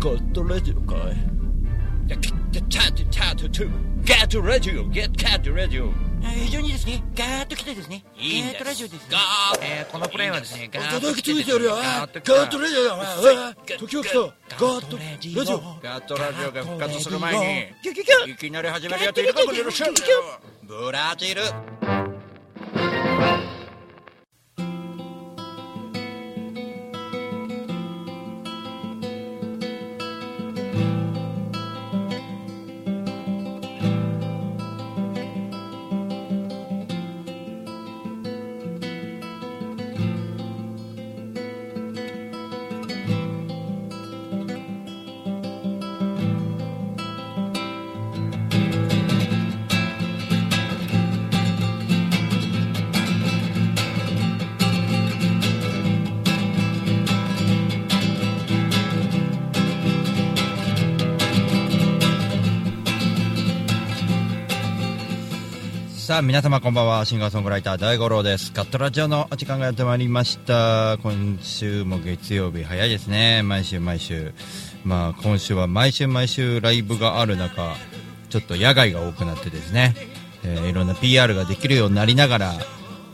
ガットラジオかい？チャッチャッチャッチャガットラジオゲットガットラジオ非常にですね、ガーッと来てですね、いいんですガーッとラジオですね。ガーッこのプレイはですね、ガーッと来ててやるよガーッとラジオだおい時を来たガーットラジオガーットラジオが復活する前に、いきなり始めるやついるかもしれませんブラジルさあ皆様こんばんは。シンガーソングライター大五郎です。ガットラジオのお時間がやってまいりました。今週も月曜日早いですね。毎週毎週。まあ今週は毎週毎週ライブがある中ちょっと野外が多くなってですね、えーいろんな PR ができるようになりながら、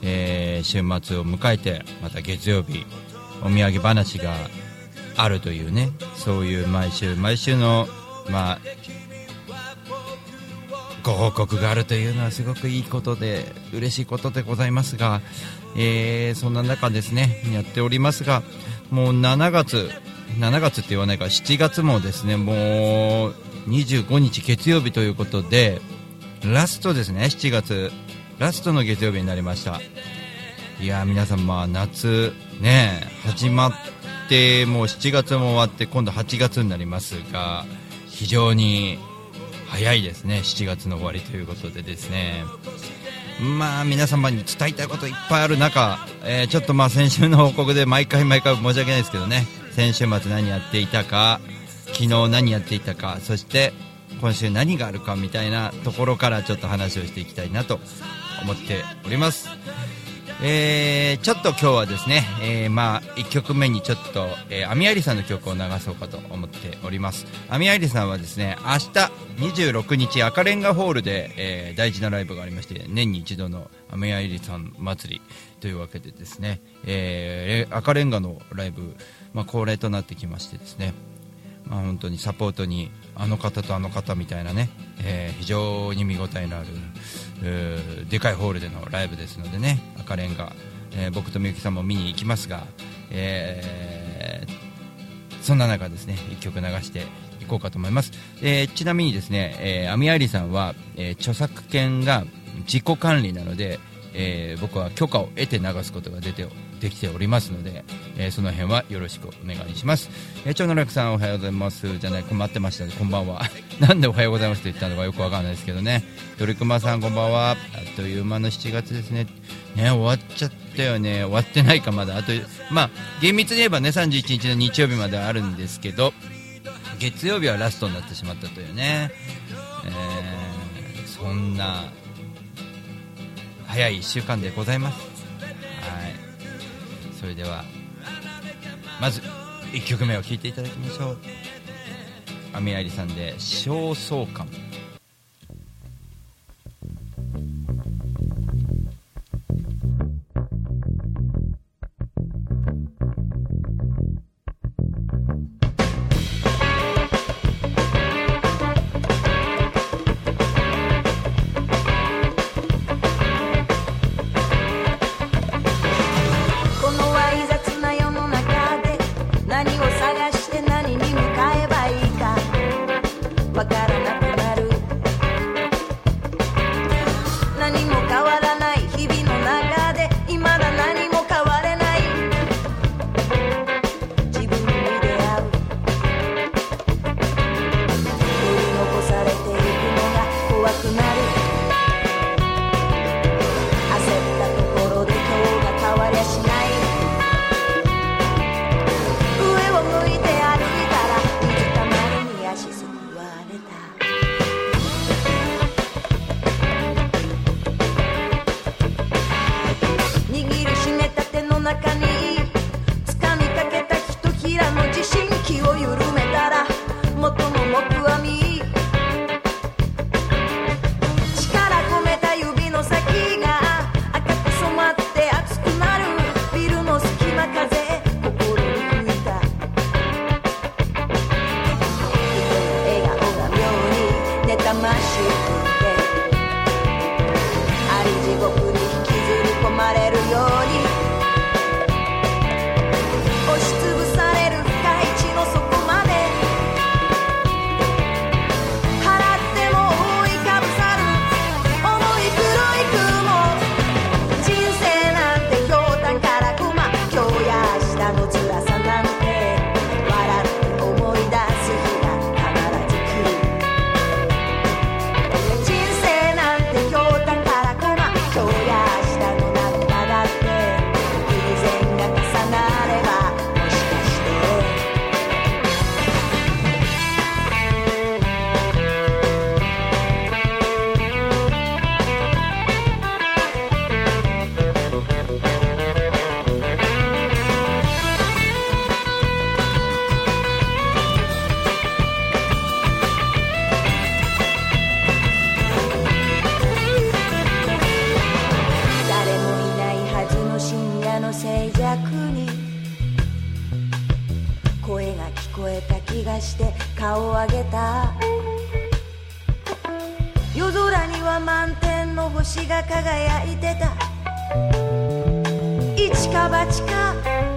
えー週末を迎えてまた月曜日お土産話があるというね。そういう毎週毎週のまあご報告があるというのはすごくいいことで嬉しいことでございますが、えーそんな中ですねやっておりますがもう7月7月って言わないか7月もですねもう25日月曜日ということでラストですね7月。ラストの月曜日になりました。いやー皆さんまあ夏ね始まってもう7月も終わって今度8月になりますが非常に早いですね。7月の終わりということでですね。まあ皆様に伝えたいこといっぱいある中、えーちょっとまあ先週の報告で毎回毎回申し訳ないですけどね。先週末何やっていたか昨日何やっていたかそして今週何があるかみたいなところからちょっと話をしていきたいなと思っております。えーちょっと今日はですね、えーまあ1曲目にちょっと、えー、アミアリさんの曲を流そうかと思っております。アミアリさんはですね明日26日赤レンガホールで、えー大事なライブがありまして年に一度のアミアリさん祭りというわけでですね、えー赤レンガのライブ、まあ、恒例となってきましてですねまあ、本当にサポートにあの方とあの方みたいなね、えー非常に見応えのあるでかいホールでのライブですのでね赤レンガ、えー僕とみゆきさんも見に行きますが、えーそんな中ですね1曲流していこうかと思います、えーちなみにですね、えーアミアリさんは、え著作権が自己管理なので、えー僕は許可を得て流すことが出てできておりますので、えーその辺はよろしくお願いします、えー、長野楽さんおはようございます。じゃない困ってましたね。こんばんは。なんでおはようございますと言ったのかよくわかんないですけどね。鳥熊さんこんばんは。あっという間の7月ですね。ね終わっちゃったよね。終わってないかまだ。あとまあ厳密に言えばね31日の日曜日まではあるんですけど月曜日はラストになってしまったというね、えーそんな早い1週間でございます。それではまず1曲目を聴いていただきましょう。アミアリさんで「焦燥感」深夜の静寂に声が聞こえた気がして顔を上げた。夜空には満天の星が輝いてた。一か八か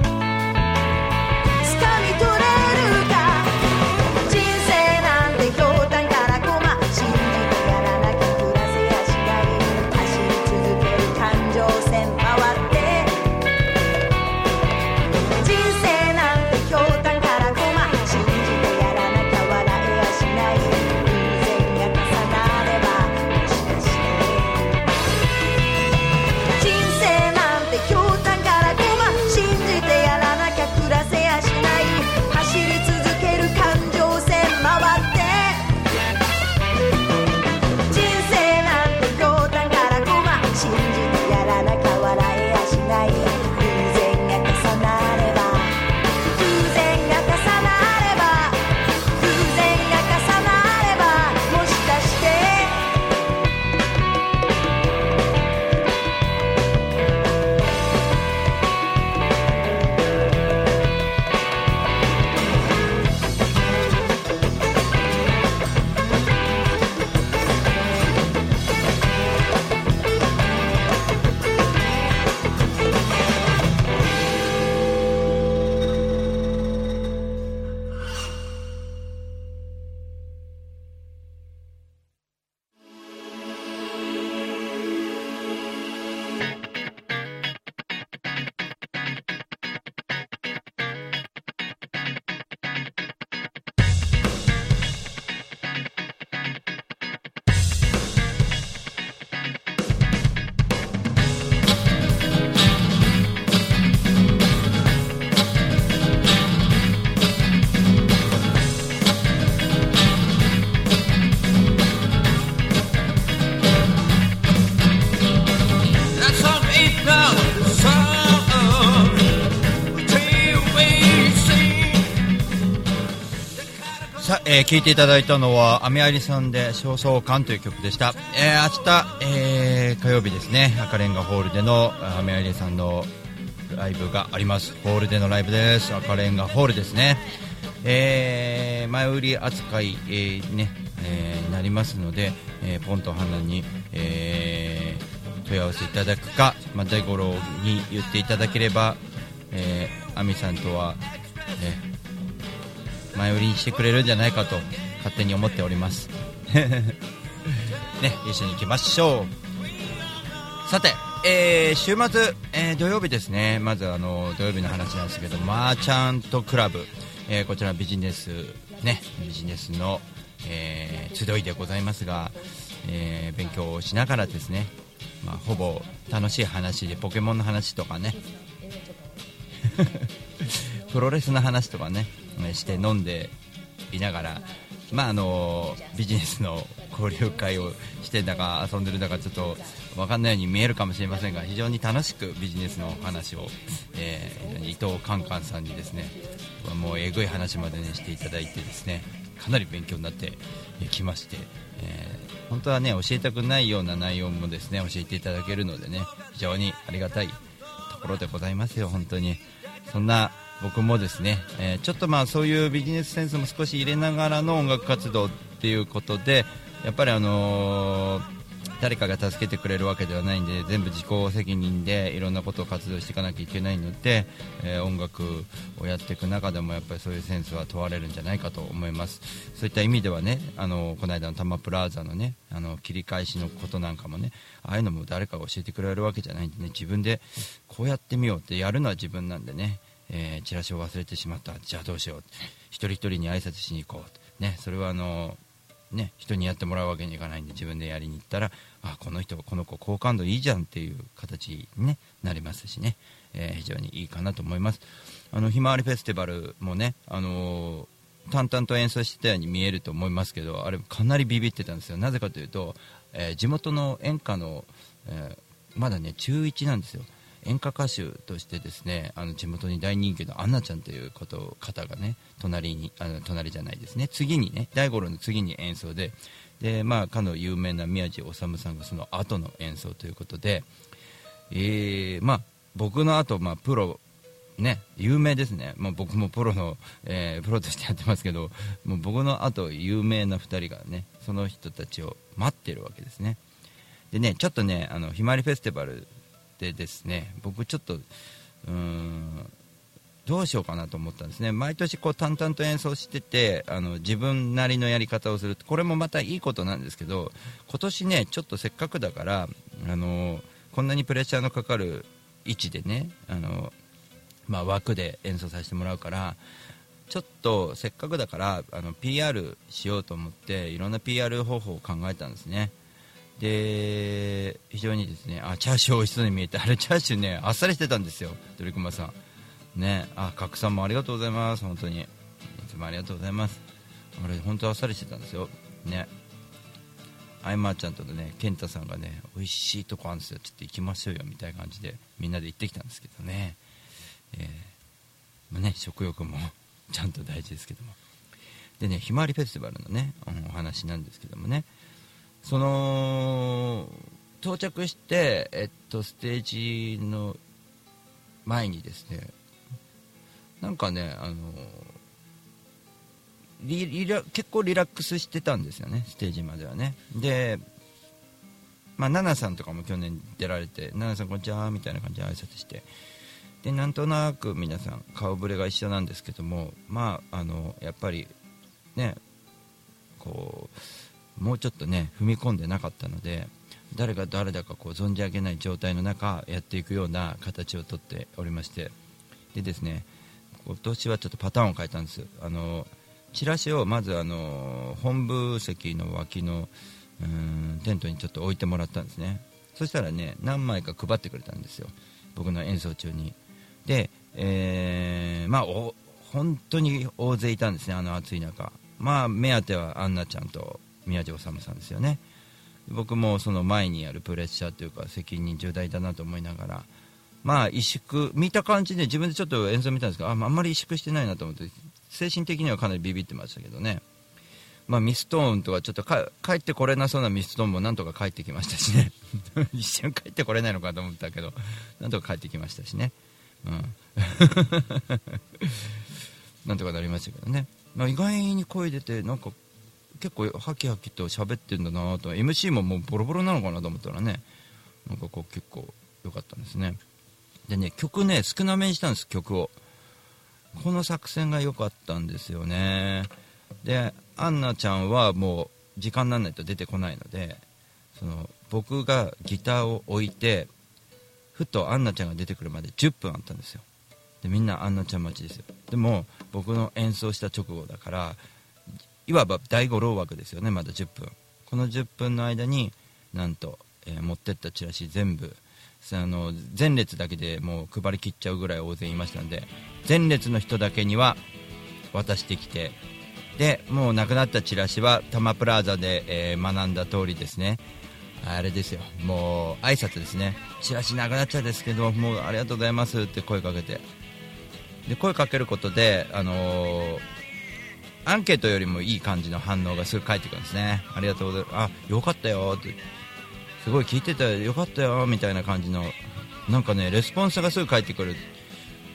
えー、聴いていただいたのは、アメアリさんで、焦燥感という曲でした。えー、明日、えー、火曜日ですね、赤レンガホールでの、アメアリさんのライブがあります。ホールでのライブです。赤レンガホールですね。えー、前売り扱い、えー、ね、えー、なりますので、えー、ポンと花に、えー、問い合わせいただくか、まあ、大五郎に言っていただければ、えー、アミさんとは、えー前売りにしてくれるんじゃないかと勝手に思っております。ね一緒に行きましょう。さて、えー週末、えー土曜日ですね。まずあの土曜日の話なんですけどマーチャントクラブ、えーこちらビジネスねビジネスの、えー集いでございますが、えー勉強をしながらですね。まあ、ほぼ楽しい話でポケモンの話とかね。プロレスの話とかねね。して飲んでいながら、まあ、あのビジネスの交流会をしてんだか遊んでるんだかちょっと分かんないように見えるかもしれませんが非常に楽しくビジネスの話を、えー伊藤カンカンさんにですねもうえぐい話まで、ね、していただいてですねかなり勉強になってきまして、えー本当はね教えたくないような内容もですね教えていただけるのでね非常にありがたいところでございますよ、本当に。そんな僕もですね、えーちょっとまあそういうビジネスセンスも少し入れながらの音楽活動っていうことで、やっぱりあのー誰かが助けてくれるわけではないんで全部自己責任でいろんなことを活動していかなきゃいけないので、えー音楽をやっていく中でもやっぱりそういうセンスは問われるんじゃないかと思います。そういった意味ではねあのこの間のタマプラザのねあの切り返しのことなんかもねああいうのも誰かが教えてくれるわけじゃないんでね自分でこうやってみようってやるのは自分なんでね、えーチラシを忘れてしまった。じゃあどうしよう。一人一人に挨拶しに行こう。ねそれはあのね、人にやってもらうわけにいかないんで自分でやりに行ったらあこの人この子好感度いいじゃんっていう形に、ね、なりますしね、えー非常にいいかなと思います。あのひまわりフェスティバルもね、あのー淡々と演奏してたように見えると思いますけどあれかなりビビってたんですよ。なぜかというと、えー地元の演歌の、えまだね中1なんですよ。演歌歌手としてですねあの地元に大人気のアンナちゃんということ方がね隣にあの隣じゃないですね。次にね大五郎の次に演奏でで、まあ、かの有名な宮地治さんがその後の演奏ということで、えーまあ、僕の後、まあプロね有名ですね、まあ、僕もプロの、えープロとしてやってますけどもう僕の後有名な2人がねその人たちを待ってるわけですね。でねちょっとねあのひまわりフェスティバルでですね僕ちょっとうーんどうしようかなと思ったんですね。毎年こう淡々と演奏しててあの自分なりのやり方をするこれもまたいいことなんですけど今年ねちょっとせっかくだからあのこんなにプレッシャーのかかる位置でねあの、まあ、枠で演奏させてもらうからちょっとせっかくだからあの PR しようと思っていろんな PR 方法を考えたんですね。で非常にですねあチャーシュー美味しそうに見えてあれチャーシューねあっさりしてたんですよ鳥熊さん。ねあ角さんもありがとうございます本当に。いつもありがとうございます。あれ本当あっさりしてたんですよ。ね。アイマーちゃんとね健太さんがね美味しいとこあるんですよちょっと行きましょうよみたいな感じでみんなで行ってきたんですけどね。えーまあね食欲もちゃんと大事ですけども。でねひまわりフェスティバルのねお話なんですけどもね。その到着して、えっと、ステージの前にですねなんかねあのリリラ結構リラックスしてたんですよねステージまではね。でまあ、ナナさんとかも去年出られて、ナナさんこんにちはみたいな感じで挨拶して、でなんとなく皆さん顔ぶれが一緒なんですけども、まああのやっぱりね、こうもうちょっとね踏み込んでなかったので、誰が誰だかこう存じ上げない状態の中やっていくような形をとっておりまして、でですね、今年はちょっとパターンを変えたんです。あのチラシをまずあの本部席の脇のうんテントにちょっと置いてもらったんですね。そしたらね何枚か配ってくれたんですよ。僕の演奏中に。で、えーまあお本当に大勢いたんですねあの暑い中。まあ目当てはアンナちゃんと宮地治さんですよね。僕もその前にやるプレッシャーというか責任重大だなと思いながらまあ萎縮見た感じで自分でちょっと演奏見たんですけどああんまり萎縮してないなと思って精神的にはかなりビビってましたけどね。まあ、ミストーンとかちょっとか帰ってこれなそうなミストーンもなんとか帰ってきましたしね。一瞬帰ってこれないのかと思ったけどなんとか帰ってきましたしね、うん、なんとかなりましたけどね、まあ、意外に声出てなんか結構ハキハキと喋ってるんだなと。MC ももうボロボロなのかなと思ったらね。なんかこう結構良かったんですね。でね曲ね少なめにしたんです曲を。この作戦が良かったんですよね。でアンナちゃんはもう時間にならないと出てこないのでその僕がギターを置いてふとアンナちゃんが出てくるまで10分あったんですよ。でみんなアンナちゃん待ちですよ。でも僕の演奏した直後だからいわば第5老枠ですよねまだ10分。この10分の間になんと、えー持ってったチラシ全部あの前列だけでもう配りきっちゃうぐらい大勢いましたんで前列の人だけには渡してきてでもうなくなったチラシは多摩プラザで、えー学んだ通りですね。あれですよ。もう挨拶ですね。チラシなくなっちゃうんですけどもうありがとうございますって声かけて。で声かけることであのーアンケートよりもいい感じの反応がすぐ返ってくるんですね。ありがとうございます。あよかったよって。すごい聞いてたよかったよみたいな感じの。なんかねレスポンスがすぐ返ってくる。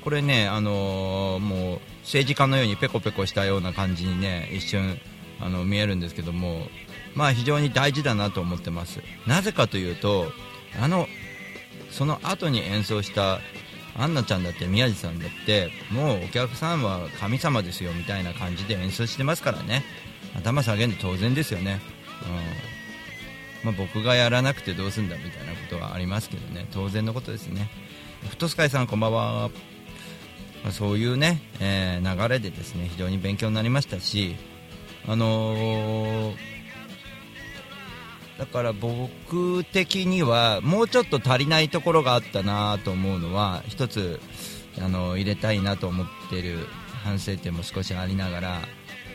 これね、あのーもう政治家のようにペコペコしたような感じにね一瞬あの見えるんですけども、まあ、非常に大事だなと思ってます。なぜかというとあのその後に演奏したアンナちゃんだって宮地さんだってもうお客さんは神様ですよみたいな感じで演奏してますからね。頭下げるの当然ですよね、うん。まあ、僕がやらなくてどうすんだみたいなことはありますけどね。当然のことですね。フットスカイさんこんばんは。まあそういうね、えー流れでですね非常に勉強になりましたし、あのーだから僕的にはもうちょっと足りないところがあったなと思うのは一つあの入れたいなと思ってる反省点も少しありながら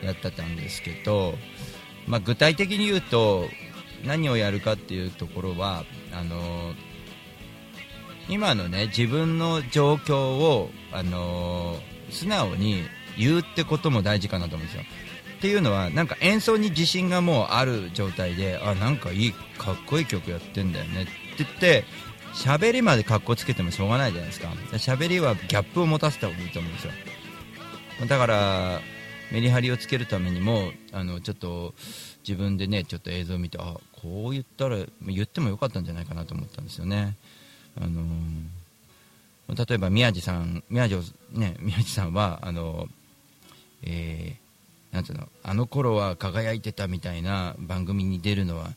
やってたんですけど、まあ、具体的に言うと何をやるかっていうところはあの今のね自分の状況を、あの素直に言うってことも大事かなと思うんですよ。っていうのはなんか演奏に自信がもうある状態であなんかいいかっこいい曲やってんだよねって言って喋りまで格好つけてもしょうがないじゃないですか。喋りはギャップを持たせた方がいいと思うんですよ。だからメリハリをつけるためにもあのちょっと自分でねちょっと映像を見てあこう言ったら言ってもよかったんじゃないかなと思ったんですよね。あの例えば宮地さん宮地,、ね、宮地さんはあの、えー、なんていうのあの頃は輝いてたみたいな番組に出るのは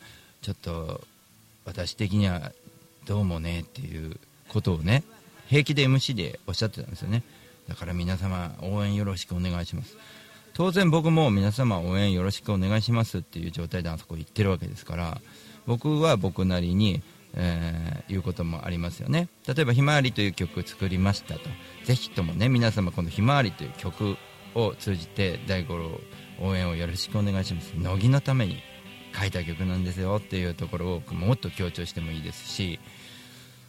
ちょっと私的にはどうもねっていうことをね平気で MC でおっしゃってたんですよね。だから皆様応援よろしくお願いします。当然僕も皆様応援よろしくお願いしますっていう状態であそこ行ってるわけですから僕は僕なりに、えー、いうこともありますよね。例えば「ひまわり」という曲作りましたと。ぜひともね皆様この「ひまわり」という曲を通じて大五郎応援をよろしくお願いします。乃木のために書いた曲なんですよっていうところをもっと強調してもいいですし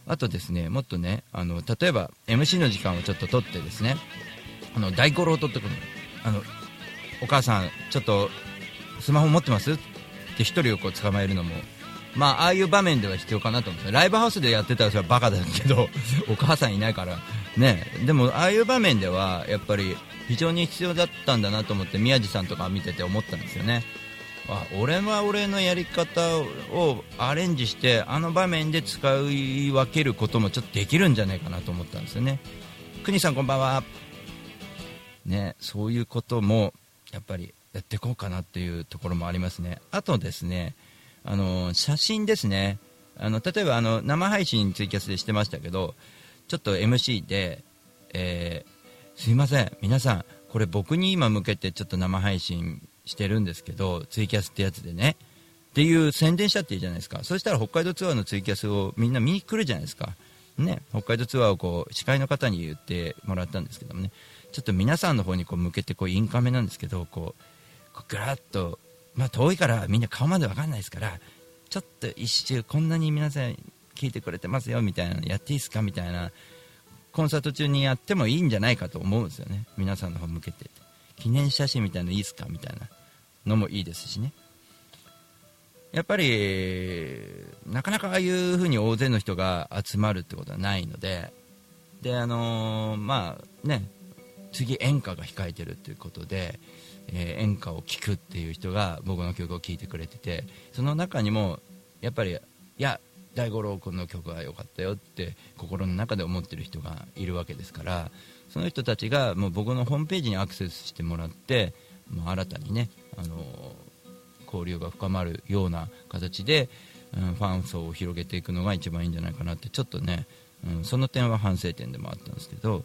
あとですねもっとねあの例えば MC の時間をちょっと取ってですねあの大五郎を取ってくるあのお母さんちょっとスマホ持ってます？って1人をこう捕まえるのもまあああいう場面では必要かなと思うんですよ。ライブハウスでやってたらそれはバカだけどお母さんいないからねでもああいう場面ではやっぱり非常に必要だったんだなと思って宮地さんとか見てて思ったんですよね。あ俺は俺のやり方をアレンジしてあの場面で使い分けることもちょっとできるんじゃないかなと思ったんですよね。国さんこんばんは。ねそういうこともやっぱりやっていこうかなっていうところもありますね。あとですねあの写真ですね。あの例えばあの生配信ツイキャスでしてましたけどちょっと MC で、えー、すいません。皆さんこれ僕に今向けてちょっと生配信してるんですけどツイキャスってやつでね。っていう宣伝しちゃっていいじゃないですか。そしたら北海道ツアーのツイキャスをみんな見に来るじゃないですか。ね。北海道ツアーをこう司会の方に言ってもらったんですけどもね。ちょっと皆さんの方にこう向けてこうインカメなんですけどこうこうぐらっと、まあ、遠いからみんな顔まで分かんないですからちょっと一周こんなに皆さん聞いてくれてますよみたいなのやっていいですかみたいなコンサート中にやってもいいんじゃないかと思うんですよね皆さんの方向けて。記念写真みたいなのいいですかみたいなのもいいですしね。やっぱりなかなかああいう風に大勢の人が集まるってことはないのでであのー、まあね次演歌が控えてるっていうことで、えー、演歌を聴くっていう人が僕の曲を聴いてくれててその中にもやっぱりいや大五郎君の曲が良かったよって心の中で思ってる人がいるわけですからその人たちがもう僕のホームページにアクセスしてもらってもう新たにね、あのー、交流が深まるような形で、うん、ファン層を広げていくのが一番いいんじゃないかなってちょっとね、うん、その点は反省点でもあったんですけど、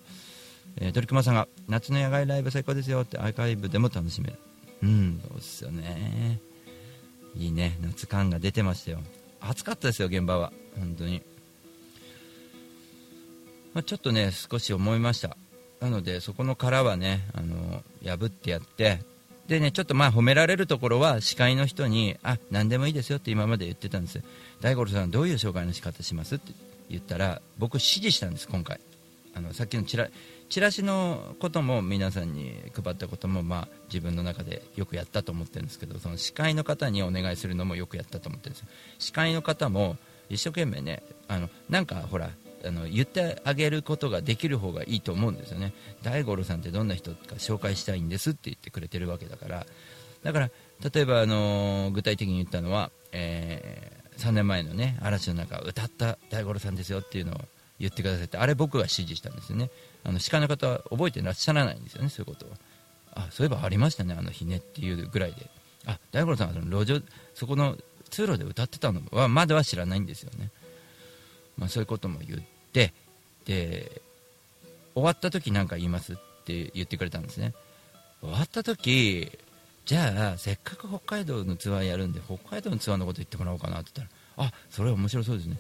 えー、鳥熊さんが夏の野外ライブ最高ですよってアーカイブでも楽しめる。うんそうですよね。いいね。夏感が出てましたよ。暑かったですよ現場は。本当に、まあ、ちょっとね少し思いました。なのでそこの殻はねあの破ってやって。でねちょっとまあ褒められるところは司会の人にあ何でもいいですよって今まで言ってたんです大五郎さんどういう紹介の仕方します？って言ったら僕指示したんです今回。あのさっきのチラチラシのことも皆さんに配ったことも、まあ、自分の中でよくやったと思ってるんですけどその司会の方にお願いするのもよくやったと思ってるんです司会の方も一生懸命ねあのなんかほらあの言ってあげることができる方がいいと思うんですよね。大五郎さんってどんな人か紹介したいんですって言ってくれてるわけだから。だから例えば、あの具体的に言ったのは、えー、3年前のね嵐の中歌った大五郎さんですよっていうのを言ってくださってあれ僕が指示したんですよね。あの司会の方は覚えてらっしゃらないんですよねそういうことは。あそういえばありましたねあの日ねっていうぐらいで。あ大五郎さんはその路上そこの通路で歌ってたのはまだは知らないんですよね、まあ、そういうことも言ってで終わった時何か言いますって言ってくれたんですね。終わった時じゃあせっかく北海道のツアーやるんで北海道のツアーのこと言ってもらおうかなって言ったらあそれは面白そうですね。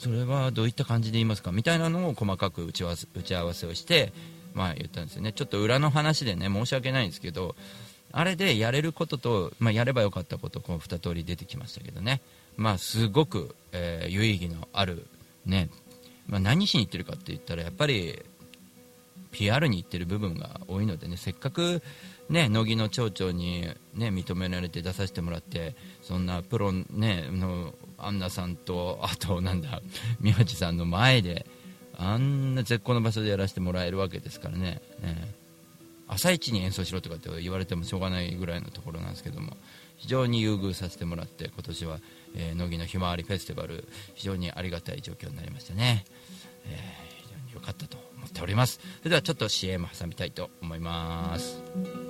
それはどういった感じで言いますか？みたいなのを細かく打ち合わせ打ち合わせをしてまあ言ったんですよね。ちょっと裏の話でね申し訳ないんですけどあれでやれることと、まあ、やればよかったことこう2通り出てきましたけどね。まあすごく、えー、有意義のあるね。まあ、何しに行ってるかって言ったらやっぱり PR に行ってる部分が多いのでね。せっかくね乃木の町長にね認められて出させてもらってそんなプロねのアンナさんとあとなんだ 宮地さんの前であんな絶好の場所でやらせてもらえるわけですからね。ね。朝一に演奏しろとかって言われてもしょうがないぐらいのところなんですけども非常に優遇させてもらって今年は、えー乃木のひまわりフェスティバル非常にありがたい状況になりましたね、えー非常に良かったと思っております。それではちょっと CM 挟みたいと思います。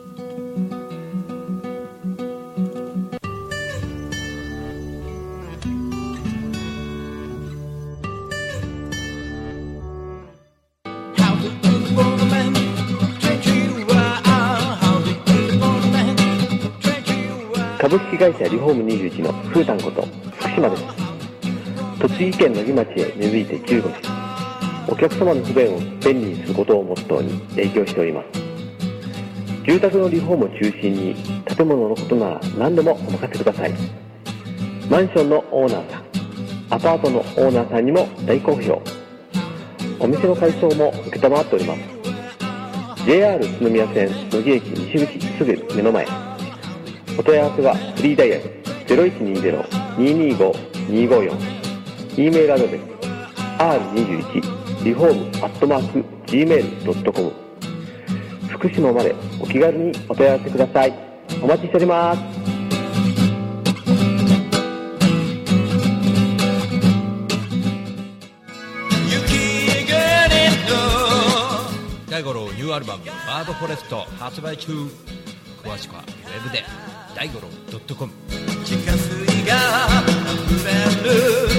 株式会社リフォーム21のふうたんこと福島です。栃木県野木町へ根付いて15年。お客様の不便を便利にすることをモットーに営業しております。住宅のリフォームを中心に建物のことなら何でもお任せください。マンションのオーナーさんアパートのオーナーさんにも大好評。お店の改装も承っております。JR 宇都宮線野木駅西口すぐ目の前。お問い合わせはフリーダイヤル0120-225-254 e メールアドレス r21 リフォームアットマーク gmail.com 福島までお気軽にお問い合わせください。お待ちしております。ニューアルバム「バードフォレスト」発売中。詳しくはウェブで大五郎 .com 地下水が溢れる。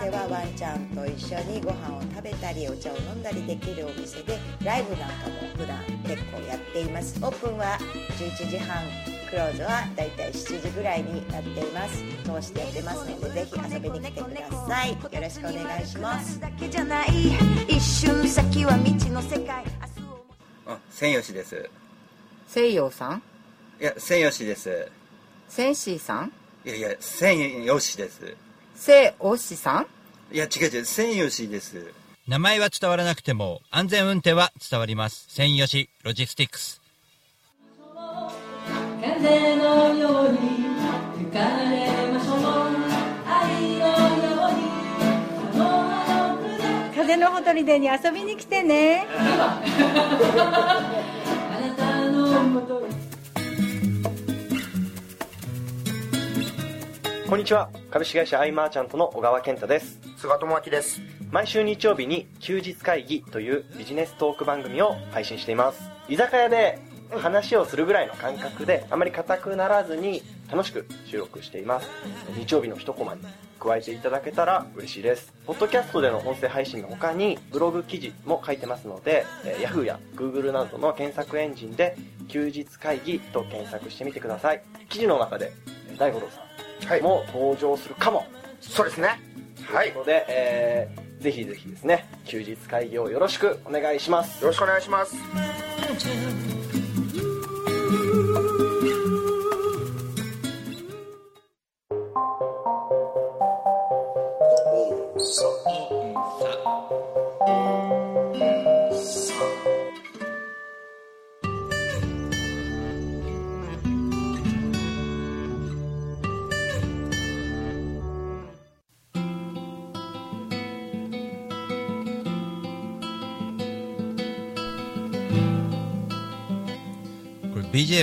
店はワンちゃんと一緒にご飯を食べたりお茶を飲んだりできるお店でライブなんかも普段結構やっています。オープンは11時半クローズはだいたい7時ぐらいになっています。通してやってますのでぜひ遊びに来てください。よろしくお願いします。だけじゃない一瞬先は未知の世界あ千吉です。西洋さん？いや千吉です。センシーさん？いやいや千吉ですセオシさん？いや違う違う千吉です。名前は伝わらなくても安全運転は伝わります。千吉ロジスティックス。風のように吹かれましょう愛のようにあのあの船風のほとりでに遊びに来てね。あなたのもとにこんにちは。株式会社アイマーチャントの小川健太です。菅智明です。毎週日曜日に休日会議というビジネストーク番組を配信しています。居酒屋で話をするぐらいの感覚であまり硬くならずに楽しく収録しています。日曜日の一コマに加えていただけたら嬉しいです。ポッドキャストでの音声配信の他にブログ記事も書いてますので、えー Yahoo や Google などの検索エンジンで休日会議と検索してみてください。記事の中でえー大五郎さはいんも登場するかも、そうですね。はい。よということで、えーぜひぜひですね休日会議をよろしくお願いします。ろしくお願いします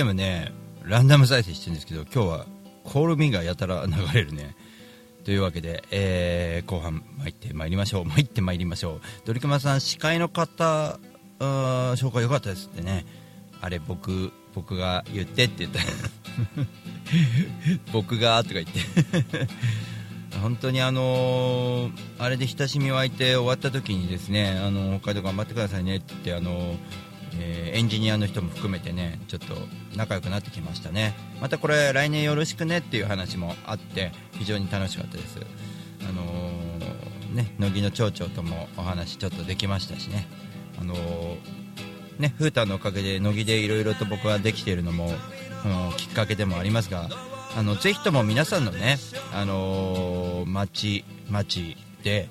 BGM ねランダム再生してるんですけど今日はコールミがやたら流れるね。というわけで、えー後半参ってまいりましょう。参ってまいりましょう。ドリクマさん司会の方あ紹介良かったですってね。あれ僕僕が言ってって言った。僕がとか言って。本当にあのーあれで親しみ湧いて終わった時にですねあの北海道頑張ってくださいねって言ってあのーえーエンジニアの人も含めてねちょっと仲良くなってきましたね。またこれ来年よろしくねっていう話もあって非常に楽しかったです。あのーね乃木の町長ともお話ちょっとできましたしね、あのね風太のおかげで乃木でいろいろと僕はできているのも、うんきっかけでもありますがあのぜひとも皆さんのね、あの町町で、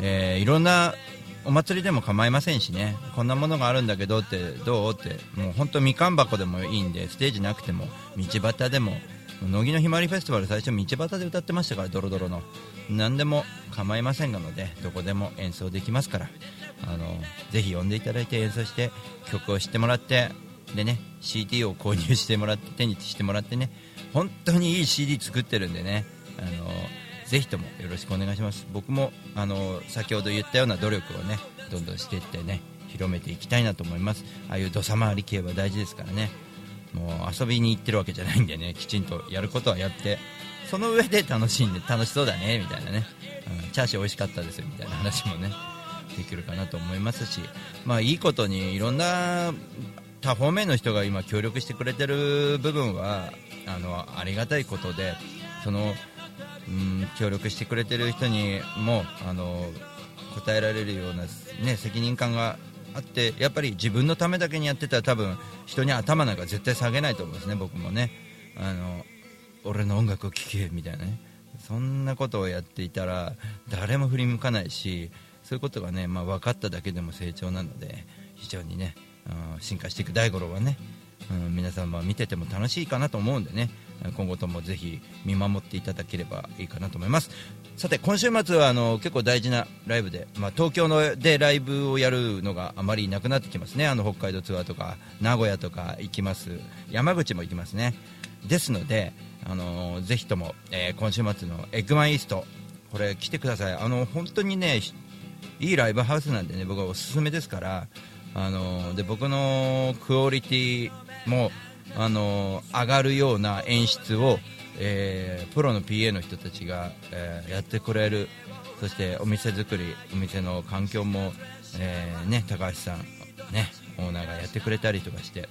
えーいろんなお祭りでも構いませんしね。こんなものがあるんだけどってどうってもう本当みかん箱でもいいんでステージなくても道端でも乃木のひまわりフェスティバル最初道端で歌ってましたからドロドロの。何でも構いませんのでどこでも演奏できますから。あのぜひ呼んでいただいて演奏して曲を知ってもらってでね CD を購入してもらって手にしてもらってね本当にいい CD 作ってるんでね。あのぜひともよろしくお願いします。僕もあの先ほど言ったような努力をねどんどんしていってね広めていきたいなと思います。ああいう土佐回り系は大事ですからね。もう遊びに行ってるわけじゃないんでねきちんとやることはやってその上で楽しんで楽しそうだねみたいなね、うん、チャーシュー美味しかったですよみたいな話もねできるかなと思いますし。まあいいことにいろんな多方面の人が今協力してくれてる部分はあのありがたいことでそのうん協力してくれてる人にもあの答えられるような、ね、責任感があってやっぱり自分のためだけにやってたら多分人に頭なんか絶対下げないと思うんですね、僕もね。あの俺の音楽を聴けみたいなね。そんなことをやっていたら誰も振り向かないしそういうことがね、まあ、分かっただけでも成長なので非常にね、うん進化していく。大五郎はね、うん、皆さんは見てても楽しいかなと思うんでね。今後ともぜひ見守っていただければいいかなと思います。さて今週末はあの結構大事なライブで、まあ、東京のでライブをやるのがあまりなくなってきますね。あの北海道ツアーとか名古屋とか行きます。山口も行きますね。ですので、あのぜひとも、えー今週末のエッグマンイーストこれ来てください。あの本当にねいいライブハウスなんでね僕はおすすめですからあので僕のクオリティもあの上がるような演出を、えープロの PA の人たちが、えーやってくれる。そしてお店作りお店の環境も、えーね、高橋さん、ね、オーナーがやってくれたりとかして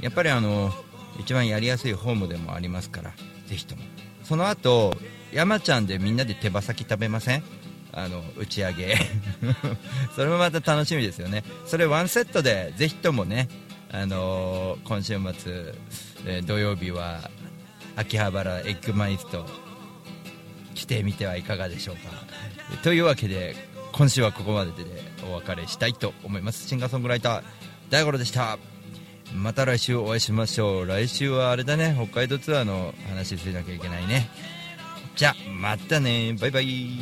やっぱりあの一番やりやすいホームでもありますからぜひとも。その後山ちゃんでみんなで手羽先食べません？あの打ち上げ。それもまた楽しみですよね。それワンセットでぜひともねあのー今週末、えー土曜日は秋葉原エッグマイスト来てみてはいかがでしょうか。というわけで今週はここまででお別れしたいと思います。シンガーソングライター大五郎でした。また来週お会いしましょう。来週はあれだね。北海道ツアーの話しなきゃいけないね。じゃまたね。バイバイ。